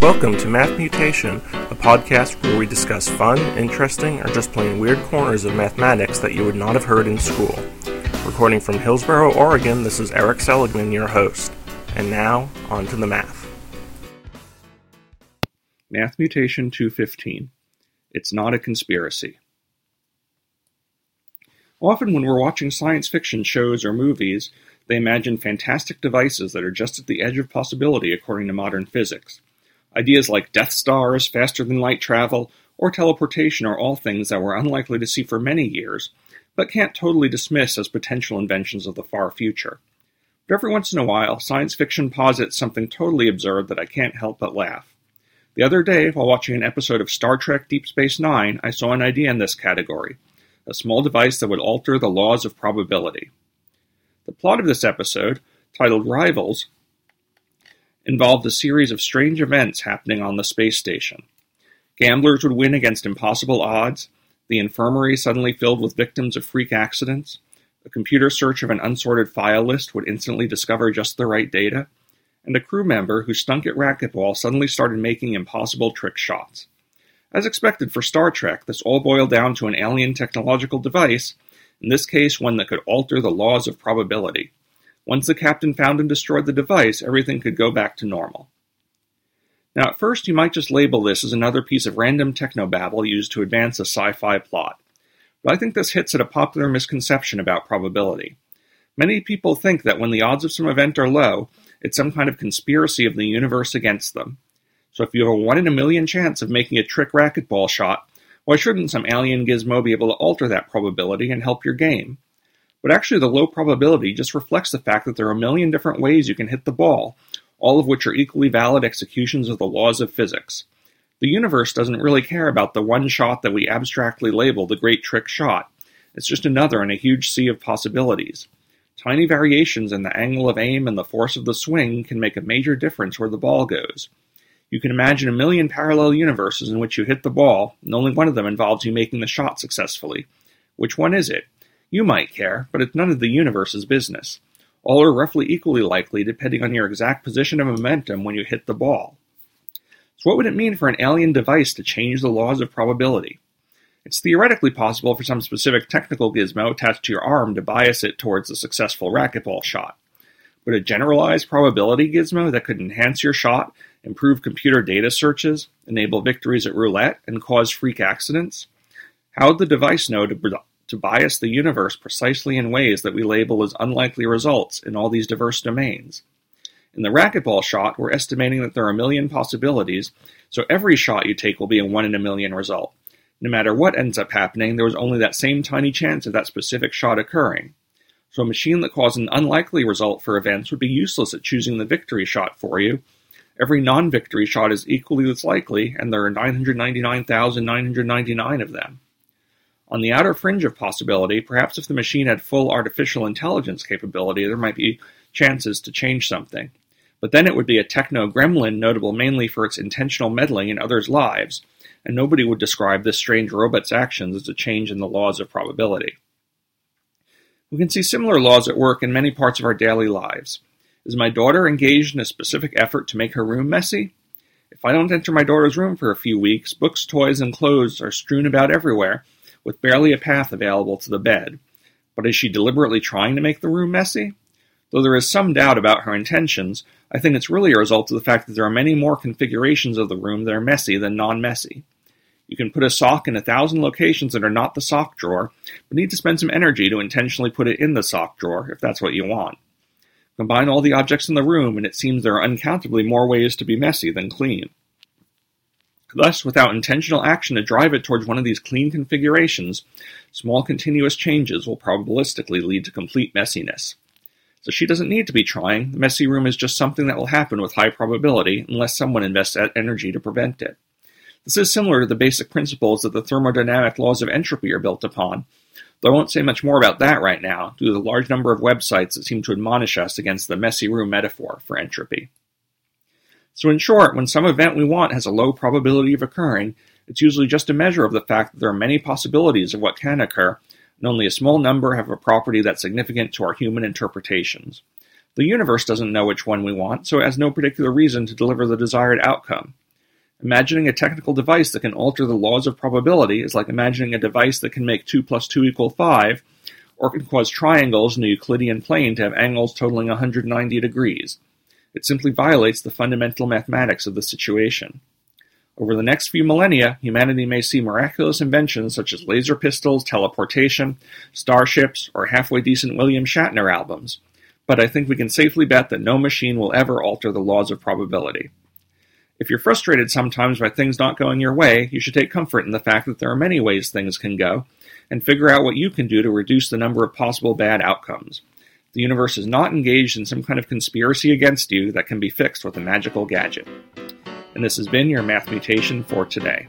Welcome to Math Mutation, a podcast where we discuss fun, interesting, or just plain weird corners of mathematics that you would not have heard in school. Recording from Hillsboro, Oregon, this is Erik Seligman, your host. And now, on to the math. Math Mutation 215. It's not a conspiracy. Often, when we're watching science fiction shows or movies, they imagine fantastic devices that are just at the edge of possibility according to modern physics. Ideas like Death Stars, faster than light travel, or teleportation are all things that we're unlikely to see for many years, but can't totally dismiss as potential inventions of the far future. But every once in a while, science fiction posits something totally absurd that I can't help but laugh. The other day, while watching an episode of Star Trek Deep Space Nine, I saw an idea in this category a small device that would alter the laws of probability. The plot of this episode, titled Rivals, involved a series of strange events happening on the space station. Gamblers would win against impossible odds, the infirmary suddenly filled with victims of freak accidents, a computer search of an unsorted file list would instantly discover just the right data, and a crew member who stunk at racquetball suddenly started making impossible trick shots. As expected for Star Trek, this all boiled down to an alien technological device in this case one that could alter the laws of probability. Once the captain found and destroyed the device, everything could go back to normal. Now, at first, you might just label this as another piece of random technobabble used to advance a sci fi plot. But I think this hits at a popular misconception about probability. Many people think that when the odds of some event are low, it's some kind of conspiracy of the universe against them. So if you have a 1 in a million chance of making a trick racquetball shot, why shouldn't some alien gizmo be able to alter that probability and help your game? But actually, the low probability just reflects the fact that there are a million different ways you can hit the ball, all of which are equally valid executions of the laws of physics. The universe doesn't really care about the one shot that we abstractly label the great trick shot. It's just another in a huge sea of possibilities. Tiny variations in the angle of aim and the force of the swing can make a major difference where the ball goes. You can imagine a million parallel universes in which you hit the ball, and only one of them involves you making the shot successfully. Which one is it? You might care, but it's none of the universe's business. All are roughly equally likely depending on your exact position of momentum when you hit the ball. So, what would it mean for an alien device to change the laws of probability? It's theoretically possible for some specific technical gizmo attached to your arm to bias it towards a successful racquetball shot. But a generalized probability gizmo that could enhance your shot improve computer data searches, enable victories at roulette, and cause freak accidents? How would the device know to, to bias the universe precisely in ways that we label as unlikely results in all these diverse domains? In the racquetball shot, we're estimating that there are a million possibilities, so every shot you take will be a one in a million result. No matter what ends up happening, there was only that same tiny chance of that specific shot occurring. So a machine that caused an unlikely result for events would be useless at choosing the victory shot for you, Every non-victory shot is equally as likely, and there are 999,999 of them. On the outer fringe of possibility, perhaps if the machine had full artificial intelligence capability, there might be chances to change something. But then it would be a techno gremlin notable mainly for its intentional meddling in others' lives, and nobody would describe this strange robot's actions as a change in the laws of probability. We can see similar laws at work in many parts of our daily lives. Is my daughter engaged in a specific effort to make her room messy? If I don't enter my daughter's room for a few weeks, books, toys, and clothes are strewn about everywhere, with barely a path available to the bed. But is she deliberately trying to make the room messy? Though there is some doubt about her intentions, I think it's really a result of the fact that there are many more configurations of the room that are messy than non messy. You can put a sock in a thousand locations that are not the sock drawer, but need to spend some energy to intentionally put it in the sock drawer if that's what you want. Combine all the objects in the room, and it seems there are uncountably more ways to be messy than clean. Thus, without intentional action to drive it towards one of these clean configurations, small continuous changes will probabilistically lead to complete messiness. So she doesn't need to be trying, the messy room is just something that will happen with high probability unless someone invests energy to prevent it. This is similar to the basic principles that the thermodynamic laws of entropy are built upon, Though I won't say much more about that right now, due to the large number of websites that seem to admonish us against the messy room metaphor for entropy. So, in short, when some event we want has a low probability of occurring, it's usually just a measure of the fact that there are many possibilities of what can occur, and only a small number have a property that's significant to our human interpretations. The universe doesn't know which one we want, so it has no particular reason to deliver the desired outcome. Imagining a technical device that can alter the laws of probability is like imagining a device that can make 2 plus 2 equal 5, or can cause triangles in a Euclidean plane to have angles totaling 190 degrees. It simply violates the fundamental mathematics of the situation. Over the next few millennia, humanity may see miraculous inventions such as laser pistols, teleportation, starships, or halfway decent William Shatner albums. But I think we can safely bet that no machine will ever alter the laws of probability. If you're frustrated sometimes by things not going your way, you should take comfort in the fact that there are many ways things can go, and figure out what you can do to reduce the number of possible bad outcomes. The universe is not engaged in some kind of conspiracy against you that can be fixed with a magical gadget. And this has been your Math Mutation for today.